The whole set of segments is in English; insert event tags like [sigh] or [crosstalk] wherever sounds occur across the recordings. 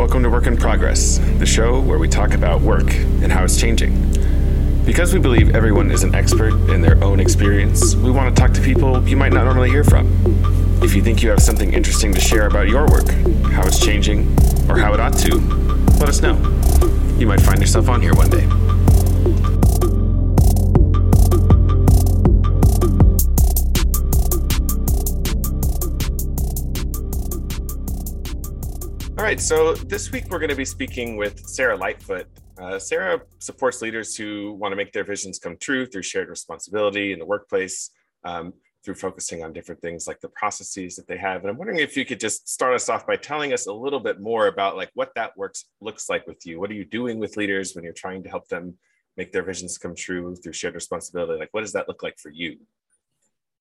Welcome to Work in Progress, the show where we talk about work and how it's changing. Because we believe everyone is an expert in their own experience, we want to talk to people you might not normally hear from. If you think you have something interesting to share about your work, how it's changing, or how it ought to, let us know. You might find yourself on here one day. All right, so this week we're going to be speaking with Sarah Lightfoot. Uh, Sarah supports leaders who want to make their visions come true through shared responsibility in the workplace, um, through focusing on different things like the processes that they have. And I'm wondering if you could just start us off by telling us a little bit more about like what that works looks like with you. What are you doing with leaders when you're trying to help them make their visions come true through shared responsibility? Like, what does that look like for you?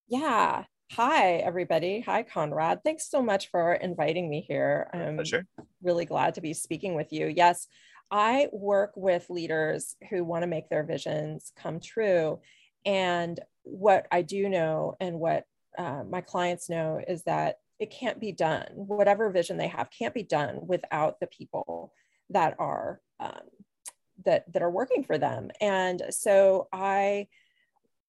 Yeah, Hi, everybody. Hi, Conrad. Thanks so much for inviting me here. I'm Pleasure. really glad to be speaking with you. Yes, I work with leaders who want to make their visions come true. And what I do know and what uh, my clients know is that it can't be done. Whatever vision they have can't be done without the people that are um, that that are working for them. And so I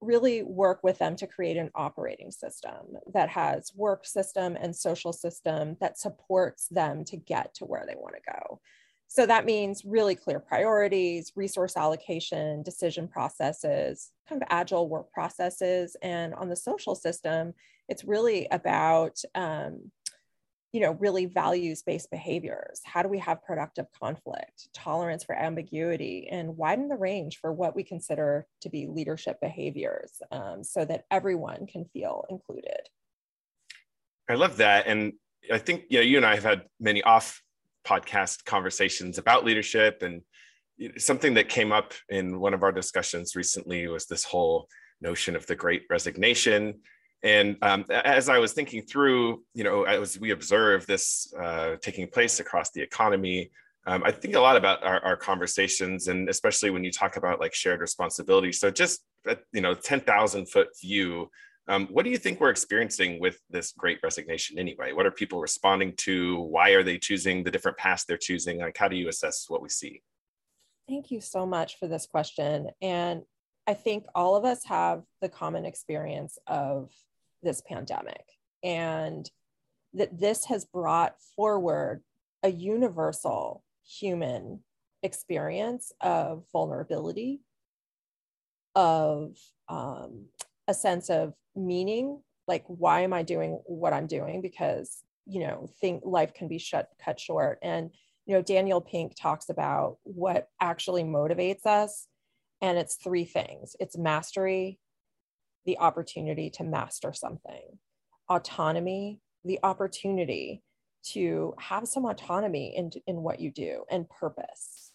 really work with them to create an operating system that has work system and social system that supports them to get to where they want to go. So that means really clear priorities, resource allocation, decision processes, kind of agile work processes. And on the social system, it's really about um, you know, really values based behaviors. How do we have productive conflict, tolerance for ambiguity, and widen the range for what we consider to be leadership behaviors um, so that everyone can feel included? I love that. And I think, you know, you and I have had many off podcast conversations about leadership. And something that came up in one of our discussions recently was this whole notion of the great resignation and um, as I was thinking through, you know, as we observe this uh, taking place across the economy, um, I think a lot about our, our, conversations, and especially when you talk about like shared responsibility. So, just you know, ten thousand foot view. Um, what do you think we're experiencing with this great resignation anyway? What are people responding to? Why are they choosing the different paths they're choosing? Like, how do you assess what we see? Thank you so much for this question. And I think all of us have the common experience of this pandemic and that this has brought forward a universal human experience of vulnerability of um, a sense of meaning like why am i doing what i'm doing? Because you know think life can be shut cut short. And you know daniel pink talks about what actually motivates us and it's three things. It's mastery the opportunity to master something, autonomy, the opportunity to have some autonomy in, in what you do and purpose.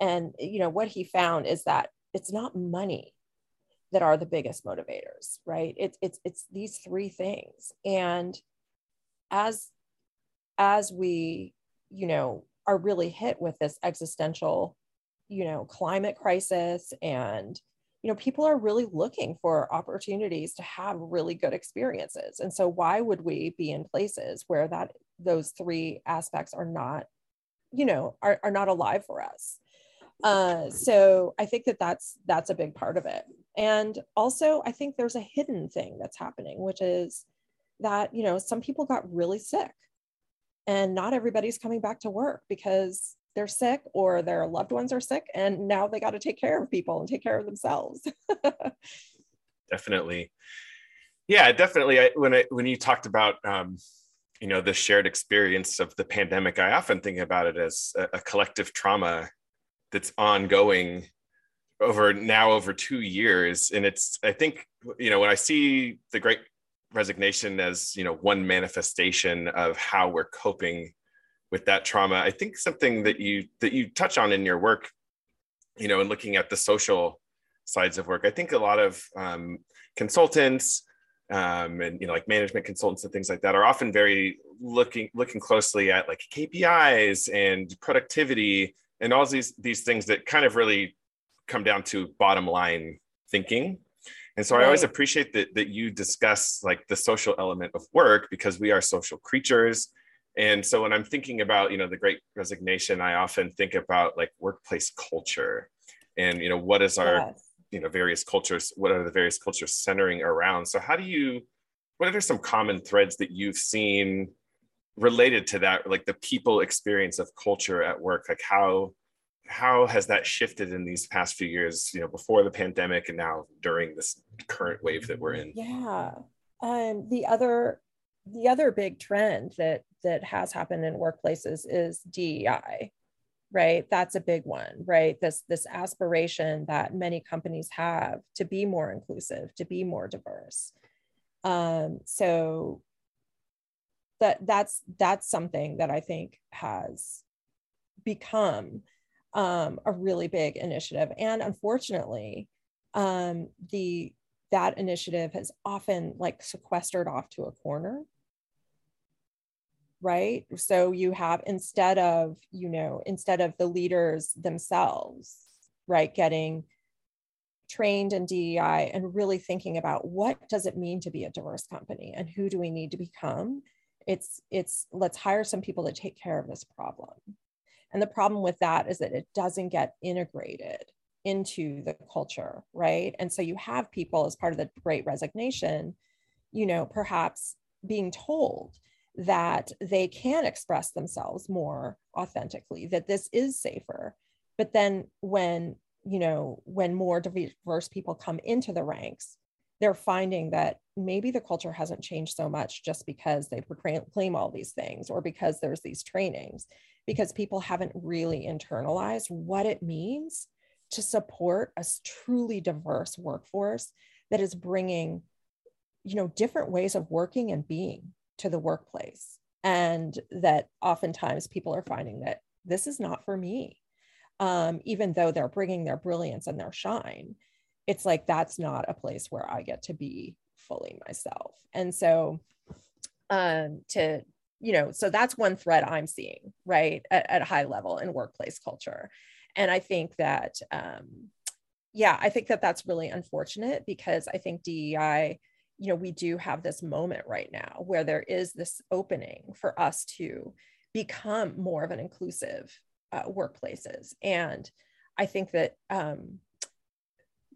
And you know what he found is that it's not money that are the biggest motivators, right? It's it's it's these three things. And as as we, you know, are really hit with this existential, you know, climate crisis and you know people are really looking for opportunities to have really good experiences. And so why would we be in places where that those three aspects are not you know are, are not alive for us? Uh, so i think that that's that's a big part of it. And also i think there's a hidden thing that's happening which is that you know some people got really sick and not everybody's coming back to work because they're sick or their loved ones are sick and now they got to take care of people and take care of themselves. [laughs] Definitely. Yeah definitely. I, when i when you talked about um, you know the shared experience of the pandemic i often think about it as a, a collective trauma that's ongoing over now over two years. And it's i think you know when i see the great resignation as you know one manifestation of how we're coping with that trauma. I think something that you that you touch on in your work you know and looking at the social sides of work i think a lot of um, consultants um, and you know like management consultants and things like that are often very looking looking closely at like kpis and productivity and all these these things that kind of really come down to bottom line thinking. And so right. i always appreciate that that you discuss like the social element of work because we are social creatures and so when i'm thinking about you know the great resignation i often think about like workplace culture and you know what is our yes. you know various cultures what are the various cultures centering around? So how do you what are some common threads that you've seen related to that like the people experience of culture at work? Like how how has that shifted in these past few years you know before the pandemic and now during this current wave that we're in? Yeah. Um the other the other big trend that that has happened in workplaces is DEI right that's a big one right this this aspiration that many companies have to be more inclusive to be more diverse um so that that's that's something that i think has become um, a really big initiative. And unfortunately, um, the that initiative has often like sequestered off to a corner. Right. So you have instead of, you know, instead of the leaders themselves, right, getting trained in DEI and really thinking about what does it mean to be a diverse company and who do we need to become? It's it's let's hire some people to take care of this problem and the problem with that is that it doesn't get integrated into the culture, right? And so you have people as part of the great resignation, you know, perhaps being told that they can express themselves more authentically, that this is safer. But then when, you know, when more diverse people come into the ranks, they're finding that maybe the culture hasn't changed so much just because they proclaim all these things or because there's these trainings because people haven't really internalized what it means to support a truly diverse workforce that is bringing you know different ways of working and being to the workplace and that oftentimes people are finding that this is not for me um, even though they're bringing their brilliance and their shine it's like that's not a place where i get to be fully myself and so um, to you know, so that's one thread I'm seeing, right, at, at a high level in workplace culture. And I think that, um, yeah, I think that that's really unfortunate because I think DEI, you know, we do have this moment right now where there is this opening for us to become more of an inclusive uh, workplaces. And I think that, um,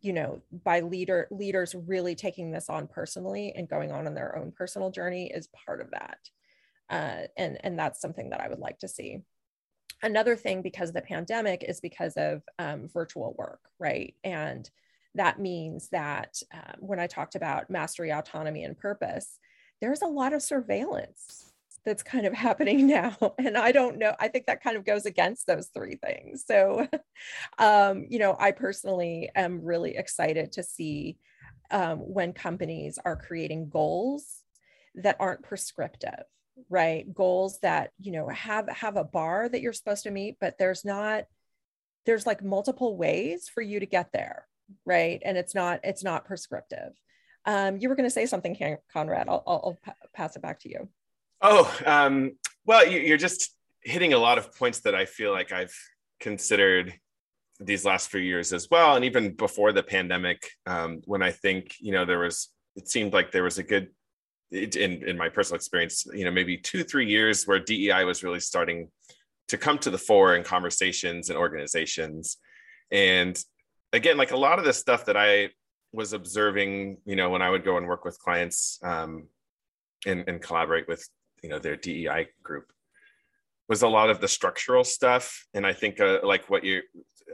you know, by leader leaders really taking this on personally and going on in their own personal journey is part of that uh, and and that's something that I would like to see. Another thing because of the pandemic is because of um, virtual work, right? And that means that um, when I talked about mastery, autonomy, and purpose, there's a lot of surveillance that's kind of [laughs] happening now. And I don't know, I think that kind of goes against those three things. So, [laughs] um, you know, I personally am really excited to see um, when companies are creating goals that aren't prescriptive right goals that you know have have a bar that you're supposed to meet but there's not there's like multiple ways for you to get there right? And it's not it's not prescriptive. Um, you were going to say something conrad. I'll, I'll, I'll pass it back to you. Oh um, well you're just hitting a lot of points that i feel like i've considered these last few years as well and even before the pandemic um, when i think you know there was it seemed like there was a good in in my personal experience, you know, maybe two three years where DEI was really starting to come to the fore in conversations and organizations, and again, like a lot of the stuff that I was observing, you know, when I would go and work with clients um, and, and collaborate with, you know, their DEI group, was a lot of the structural stuff. And I think uh, like what you,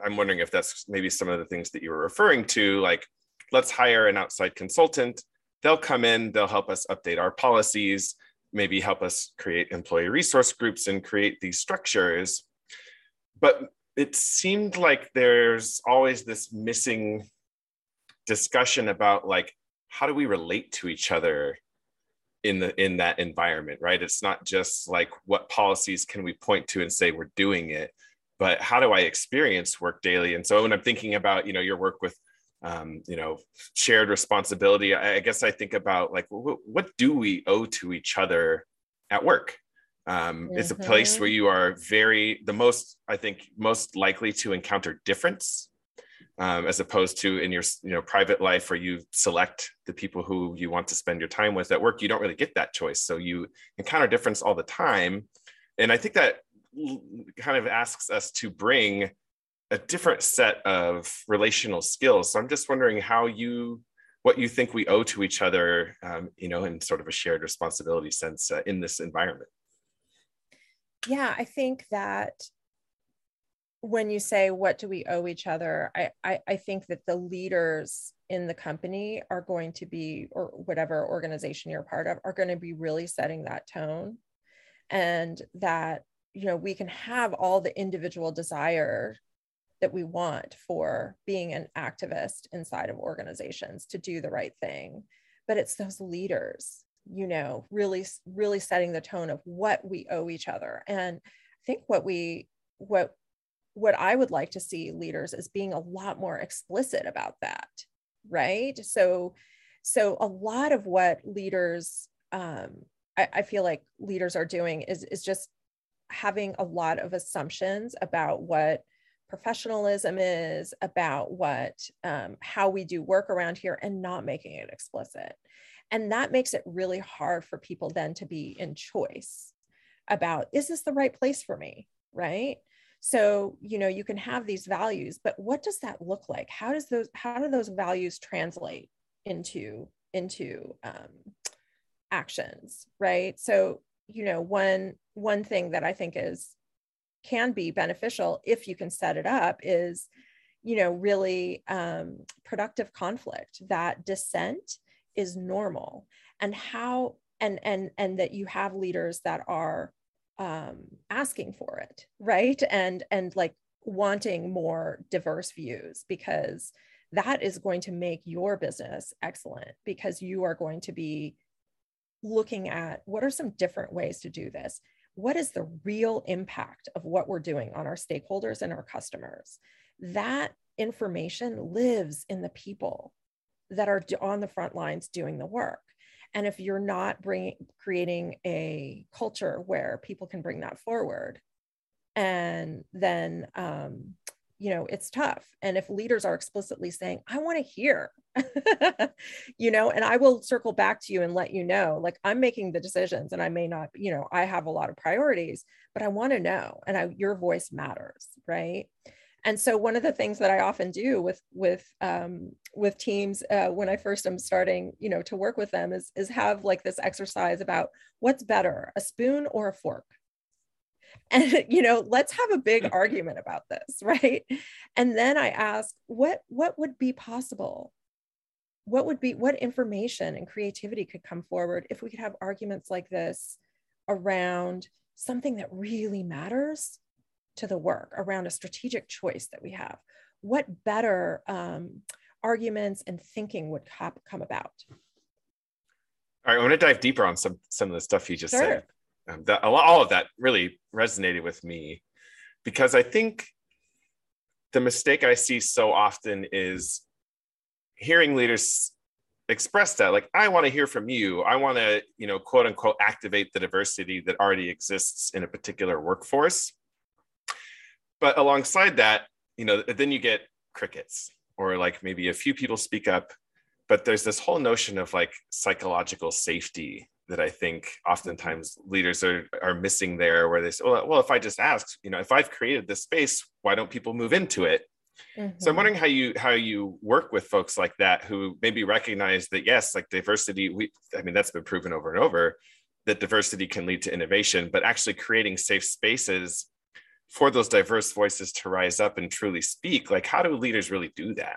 I'm wondering if that's maybe some of the things that you were referring to, like let's hire an outside consultant they'll come in, they'll help us update our policies, maybe help us create employee resource groups and create these structures. But it seemed like there's always this missing discussion about like how do we relate to each other in the in that environment right? It's not just like what policies can we point to and say we're doing it but how do i experience work daily? And so when i'm thinking about you know your work with um, you know shared responsibility I, I, guess i think about like what, what do we owe to each other at work um, mm-hmm. it's a place mm-hmm. where you are very the most i think most likely to encounter difference um, as opposed to in your you know private life where you select the people who you want to spend your time with at work you don't really get that choice so you encounter difference all the time and i think that kind of asks us to bring a different set of relational skills so i'm just wondering how you what you think we owe to each other um, you know in sort of a shared responsibility sense uh, in this environment yeah i think that when you say what do we owe each other? I, I, I think that the leaders in the company are going to be or whatever organization you're part of are going to be really setting that tone. And that you know we can have all the individual desire that we want for being an activist inside of organizations to do the right thing. But it's those leaders you know really really setting the tone of what we owe each other and i think what we what what I would like to see leaders is being a lot more explicit about that, right? So, so a lot of what leaders, um, I, I feel like leaders are doing is is just having a lot of assumptions about what professionalism is, about what um, how we do work around here, and not making it explicit. And that makes it really hard for people then to be in choice about is this the right place for me, right? so you know you can have these values but what does that look like? How does those how do those values translate into into um, actions? Right? So you know one one thing that i think is can be beneficial if you can set it up is you know really um, productive conflict that dissent is normal and how and and and that you have leaders that are um, asking for it right? And and like wanting more diverse views because that is going to make your business excellent because you are going to be looking at what are some different ways to do this? What is the real impact of what we're doing on our stakeholders and our customers? That information lives in the people that are on the front lines doing the work. And if you're not bringing creating a culture where people can bring that forward and then um, you know it's tough. And if leaders are explicitly saying i want to hear [laughs] you know and i will circle back to you and let you know like i'm making the decisions and i may not you know i have a lot of priorities but i want to know and I, your voice matters right and so one of the things that i often do with with um, with teams uh, when i first am starting you know to work with them is is have like this exercise about what's better a spoon or a fork? [laughs] And you know let's have a big [laughs] argument about this [laughs] right? And then i ask what what would be possible? What would be what information and creativity could come forward if we could have arguments like this around something that really matters to the work around a strategic choice that we have. What better um, arguments and thinking would come about? All right i want to dive deeper on some some of the stuff you just sure. said um, that all of that really resonated with me because i think the mistake i see so often is hearing leaders express that like i want to hear from you. I want to you know quote unquote activate the diversity that already exists in a particular workforce but alongside that you know then you get crickets or like maybe a few people speak up but there's this whole notion of like psychological safety that I think oftentimes leaders are are missing there, where they say, well, well, if I just ask, you know, if I've created this space, why don't people move into it? Mm-hmm. So I'm mm-hmm. wondering how you how you work with folks like that who maybe recognize that yes, like diversity, we I mean that's been proven over and over that diversity can lead to innovation, but actually creating safe spaces for those diverse voices to rise up and truly speak like how do leaders really do that?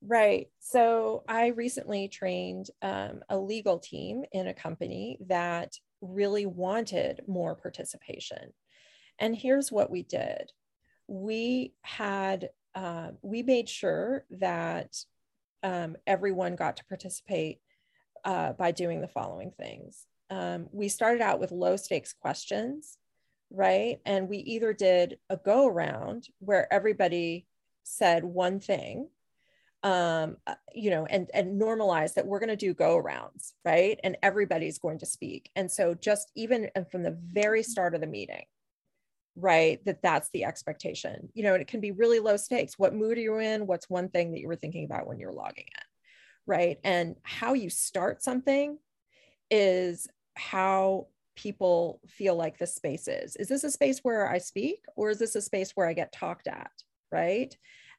Right. So i recently trained um, a legal team in a company that really wanted more participation. And here's what we did. We had uh, we made sure that um, everyone got to participate uh, by doing the following things. Um, we started out with low stakes questions right? And we either did a go around where everybody said one thing, um, uh, you know, and and normalize that we're going to do go arounds, right? And everybody's going to speak. And so just even from the very start of the meeting, right that that's the expectation you know and it can be really low stakes what mood are you in what's one thing that you were thinking about when you're logging in right and how you start something is how people feel like this space is. Is this a space where i speak or is this a space where i get talked at right?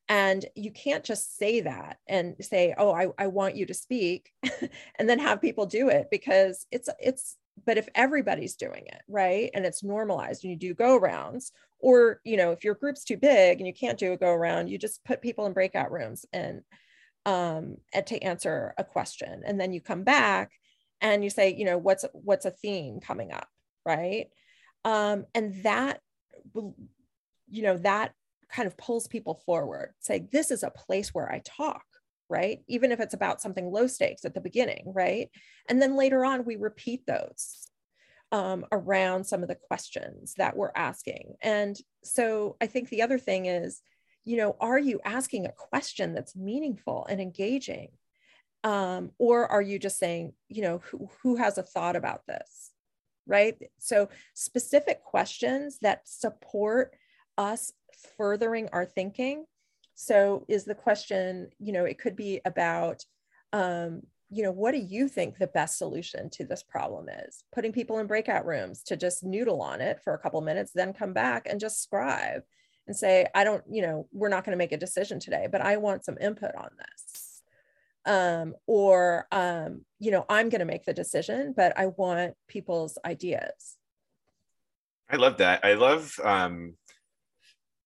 And you can't just say that and say oh i, I want you to speak [laughs] and then have people do it because it's it's but if everybody's doing it right and it's normalized and you do go rounds or you know if your group's too big and you can't do a go around you just put people in breakout rooms and um and to answer a question and then you come back and you say you know what's what's a theme coming up right um and that you know that kind of pulls people forward say this is a place where i talk right? Even if it's about something low stakes at the beginning, right? And then later on, we repeat those um, around some of the questions that we're asking. And so I think the other thing is, you know, are you asking a question that's meaningful and engaging? Um, or are you just saying, you know, who, who has a thought about this? Right. So specific questions that support us furthering our thinking so is the question, you know, it could be about, um, you know, what do you think the best solution to this problem is? Putting people in breakout rooms to just noodle on it for a couple minutes, then come back and just scribe and say, I don't, you know, we're not going to make a decision today, but I want some input on this. Um, or, um, you know, I'm going to make the decision, but I want people's ideas. I love that. I love um,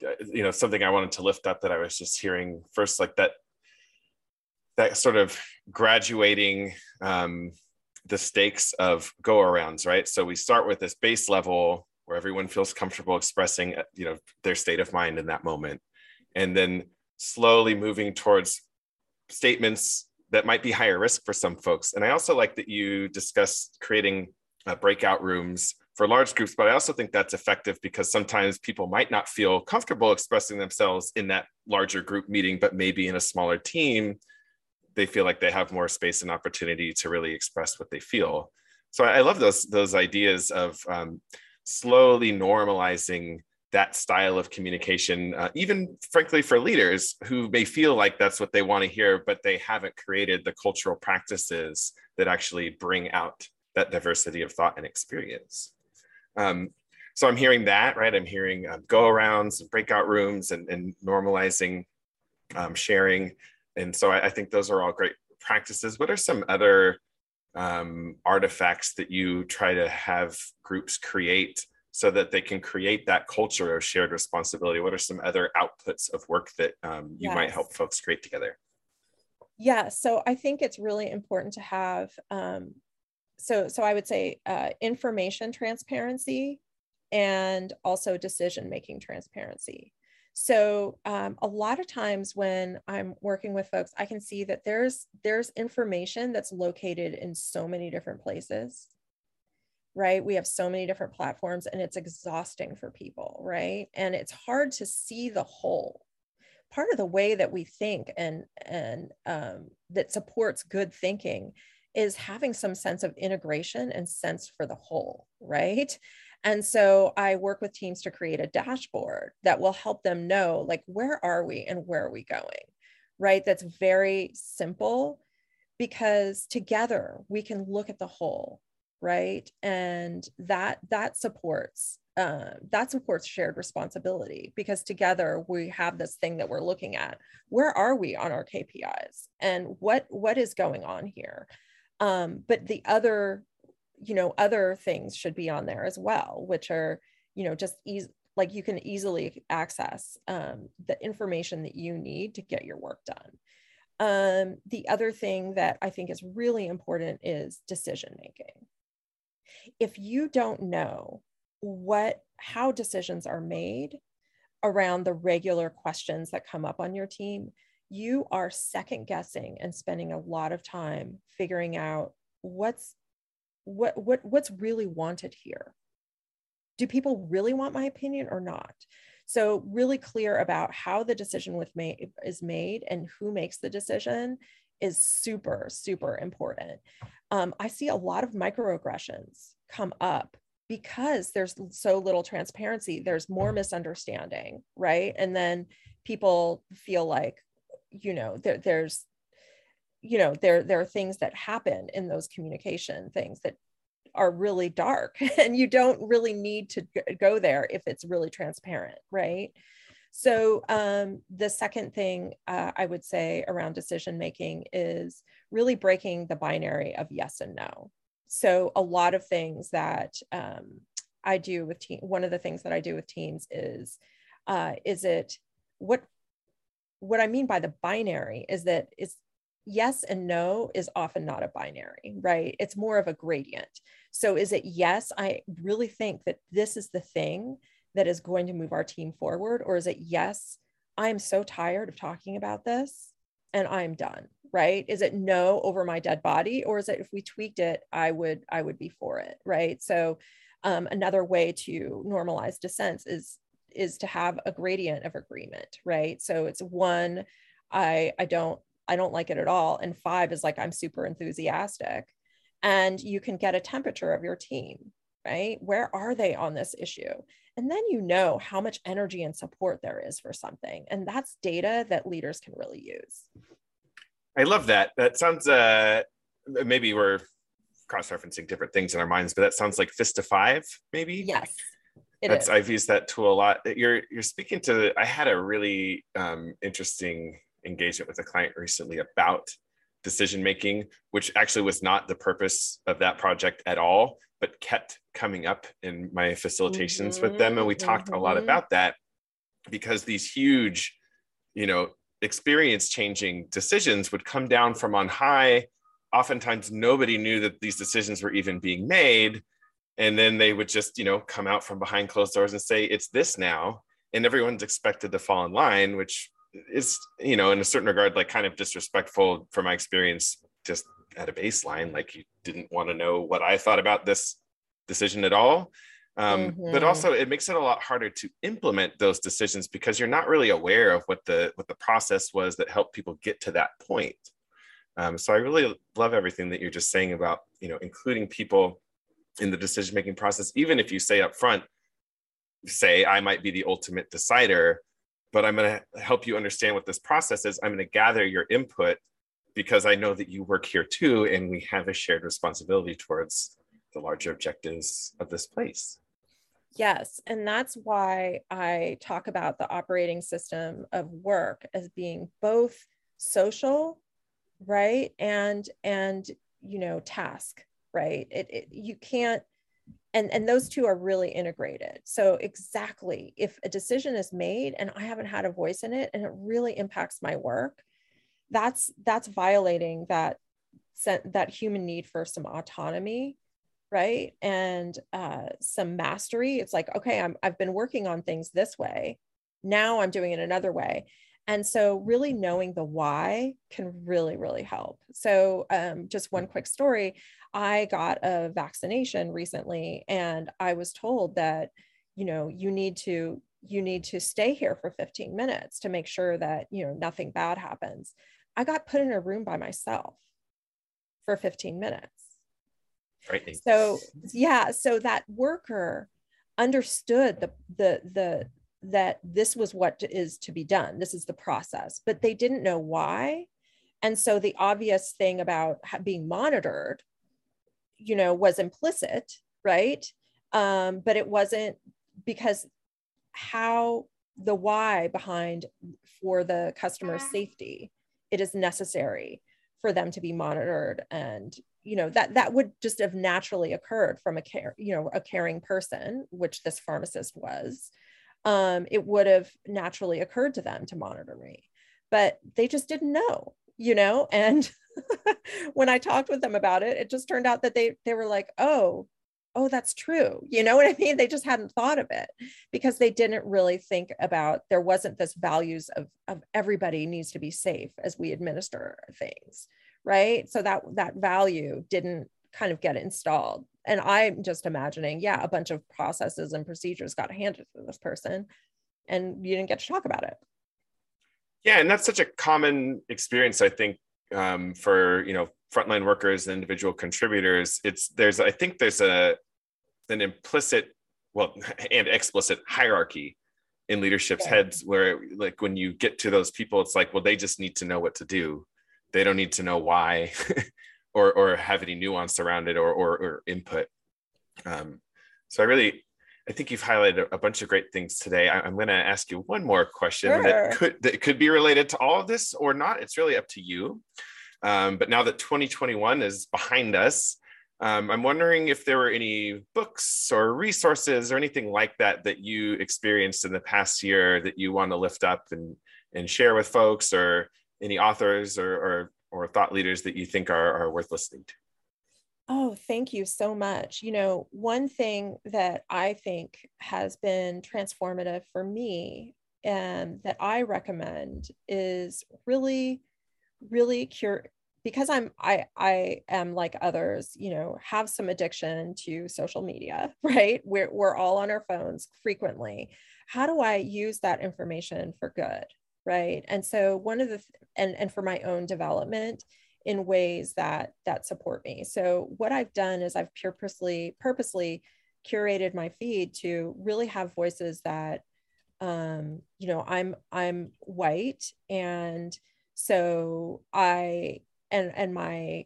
uh, you know something i wanted to lift up that i was just hearing first like that that sort of graduating um, the stakes of go arounds right so we start with this base level where everyone feels comfortable expressing uh, you know their state of mind in that moment and then slowly moving towards statements that might be higher risk for some folks and i also like that you discussed creating uh, breakout rooms for large groups, but I also think that's effective because sometimes people might not feel comfortable expressing themselves in that larger group meeting, but maybe in a smaller team, they feel like they have more space and opportunity to really express what they feel. So I love those those ideas of um, slowly normalizing that style of communication, uh, even frankly for leaders who may feel like that's what they want to hear, but they haven't created the cultural practices that actually bring out that diversity of thought and experience. Um, so I'm hearing that, right? I'm hearing um, go arounds and breakout rooms and, and normalizing um, sharing. And so I, I, think those are all great practices. What are some other um, artifacts that you try to have groups create so that they can create that culture of shared responsibility? What are some other outputs of work that um, you yes. might help folks create together? Yeah, so I think it's really important to have um, so so i would say uh, information transparency and also decision making transparency so um, a lot of times when i'm working with folks i can see that there's there's information that's located in so many different places right we have so many different platforms and it's exhausting for people right and it's hard to see the whole part of the way that we think and and um, that supports good thinking is having some sense of integration and sense for the whole, right? And so I work with teams to create a dashboard that will help them know like where are we and where are we going, right? That's very simple because together we can look at the whole, right? And that that supports uh, that supports shared responsibility because together we have this thing that we're looking at. Where are we on our KPIs and what what is going on here? um, but the other you know other things should be on there as well which are you know just easy like you can easily access um, the information that you need to get your work done um, the other thing that i think is really important is decision making if you don't know what how decisions are made around the regular questions that come up on your team you are second guessing and spending a lot of time figuring out what's what what what's really wanted here. Do people really want my opinion or not? So really clear about how the decision with made is made and who makes the decision is super super important um, i see a lot of microaggressions come up because there's so little transparency there's more misunderstanding right? And then people feel like you know there, there's you know there there are things that happen in those communication things that are really dark [laughs] and you don't really need to go there if it's really transparent right so um, the second thing uh, i would say around decision making is really breaking the binary of yes and no so a lot of things that um, i do with team one of the things that i do with teams is uh, is it what what i mean by the binary is that it's yes and no is often not a binary, right? It's more of a gradient. So is it yes, I really think that this is the thing that is going to move our team forward? Or is it yes, I'm so tired of talking about this and I'm done, right? Is it no over my dead body? Or is it if we tweaked it, I would, I would be for it, right? So um, another way to normalize dissents is is to have a gradient of agreement, right? So it's one, I I don't I don't like it at all. And five is like, I'm super enthusiastic. And you can get a temperature of your team, right? Where are they on this issue? And then you know how much energy and support there is for something. And that's data that leaders can really use. I love that. That sounds, uh, maybe we're cross referencing different things in our minds, but that sounds like fist to five, maybe? Yes. That's is. I've used that tool a lot. You're you're speaking to. I had a really um, interesting engagement with a client recently about decision making, which actually was not the purpose of that project at all, but kept coming up in my facilitations mm-hmm, with them. And we mm-hmm. talked a lot mm-hmm. about that because these huge, you know, experience changing decisions would come down from on high. Oftentimes, nobody knew that these decisions were even being made. And then they would just, you know, come out from behind closed doors and say, it's this now. And everyone's expected to fall in line, which is you know in a certain regard like kind of disrespectful from my experience just at a baseline like you didn't want to know what i thought about this decision at all um, mm-hmm. but also it makes it a lot harder to implement those decisions because you're not really aware of what the what the process was that helped people get to that point um, so i really love everything that you're just saying about you know including people in the decision making process even if you say up front say i might be the ultimate decider but I'm going to help you understand what this process is. I'm going to gather your input because I know that you work here too, and we have a shared responsibility towards the larger objectives of this place. Yes, and that's why I talk about the operating system of work as being both social, right, and and you know task, right. It, it you can't and and those two are really integrated so exactly if a decision is made and i haven't had a voice in it and it really impacts my work that's that's violating that that human need for some autonomy right? And uh, some mastery. It's like okay I'm, i've been working on things this way. Now i'm doing it another way. And so really knowing the why can really really help. So um, just one quick story. I got a vaccination recently and I was told that, you know, you need to you need to stay here for 15 minutes to make sure that, you know, nothing bad happens. I got put in a room by myself for 15 minutes. Right. So, yeah, so that worker understood the the the that this was what is to be done. This is the process, but they didn't know why. And so the obvious thing about being monitored you know was implicit right um, but it wasn't because how the why behind for the customer safety it is necessary for them to be monitored and you know that that would just have naturally occurred from a care you know a caring person which this pharmacist was. Um, it would have naturally occurred to them to monitor me but they just didn't know you know? And [laughs] when I talked with them about it, it just turned out that they they were like, oh, oh, that's true. You know what I mean? They just hadn't thought of it because they didn't really think about there wasn't this values of of everybody needs to be safe as we administer things, right? So that that value didn't kind of get installed. And I'm just imagining, yeah, a bunch of processes and procedures got handed to this person and you didn't get to talk about it. Yeah, and that's such a common experience, I think, um, for you know frontline workers and individual contributors it's there's i think there's a an implicit, well, [laughs] and explicit hierarchy in leadership's yeah. heads where like when you get to those people it's like well they just need to know what to do. They don't need to know why [laughs] or or have any nuance around it or or, or input. Um, so i really i think you've highlighted a bunch of great things today. I, am going to ask you one more question sure. that could that could be related to all of this or not. It's really up to you. Um, but now that 2021 is behind us um, I'm wondering if there were any books or resources or anything like that that you experienced in the past year that you want to lift up and, and share with folks, or any authors or, or, or thought leaders that you think are, are worth listening to. Oh, thank you so much. You know, one thing that I think has been transformative for me and that I recommend is really, really cure, because I'm I I am like others, you know, have some addiction to social media, [laughs] right? We're we're all on our phones frequently. How do I use that information for good, right? And so one of the and and for my own development in ways that that support me. So what I've done is I've purposely purposely curated my feed to really have voices that um you know I'm I'm white and so I and and my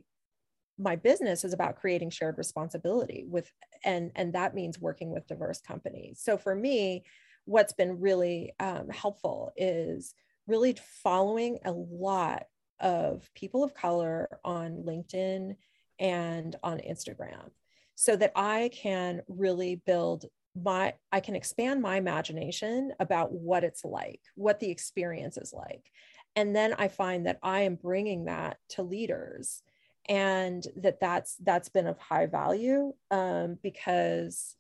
my business is about creating shared responsibility with and and that means working with diverse companies. So for me what's been really um, helpful is really following a lot of people of color on linkedin and on instagram so that i can really build my i can expand my imagination about what it's like what the experience is like and then i find that i am bringing that to leaders and that that's that's been of high value um, because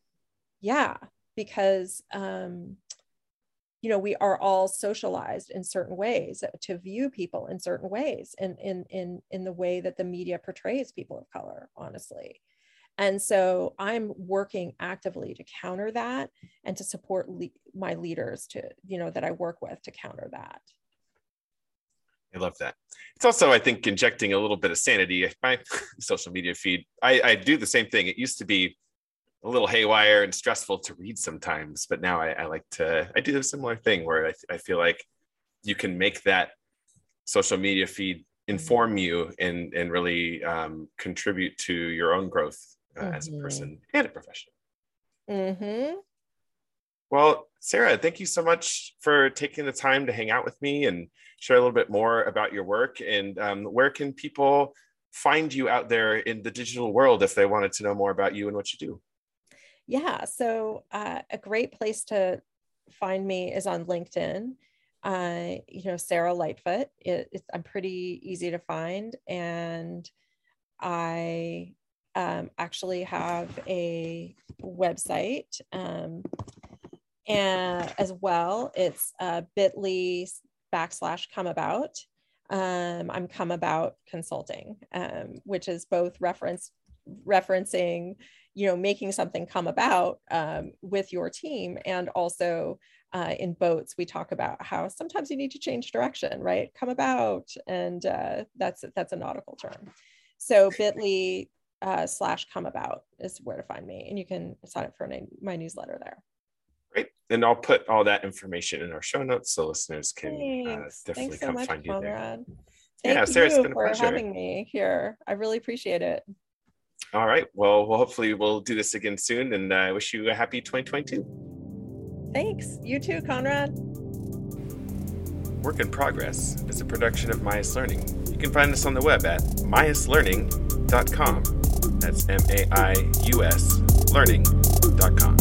yeah because um, you know we are all socialized in certain ways to view people in certain ways in in in in the way that the media portrays people of color honestly. And so i'm working actively to counter that and to support le- my leaders to you know that i work with to counter that I love that. It's also, I think, injecting a little bit of sanity. My [laughs] social media feed, I, I do the same thing. It used to be a little haywire and stressful to read sometimes, but now I, I like to, I do a similar thing where I, I feel like you can make that social media feed inform you and, and really um, contribute to your own growth uh, mm-hmm. as a mm-hmm. person and a professional. Mm-hmm. Well, Sarah, thank you so much for taking the time to hang out with me and share a little bit more about your work. And um, where can people find you out there in the digital world if they wanted to know more about you and what you do? Yeah, so uh, a great place to find me is on LinkedIn. Uh, you know, Sarah Lightfoot. It, I'm pretty easy to find, and I um, actually have a website. Um, and as well, it's uh, bit.ly backslash come about. Um, I'm come about consulting, um, which is both reference referencing, you know, making something come about um, with your team, and also uh, in boats we talk about how sometimes you need to change direction, right? Come about, and uh, that's that's a nautical term. So Bitly uh, slash come about is where to find me, and you can sign up for my newsletter there. Great. And I'll put all that information in our show notes so listeners can uh, definitely so come much, find Conrad. you there. Thank yeah, Sarah, you a for having me here. I really appreciate it. All right. Well, well hopefully we'll do this again soon and I uh, wish you a happy 2022. Thanks. You too, Conrad. Work in Progress is a production of Maius Learning. You can find us on the web at maiuslearning.com. That's M A I U S learning.com.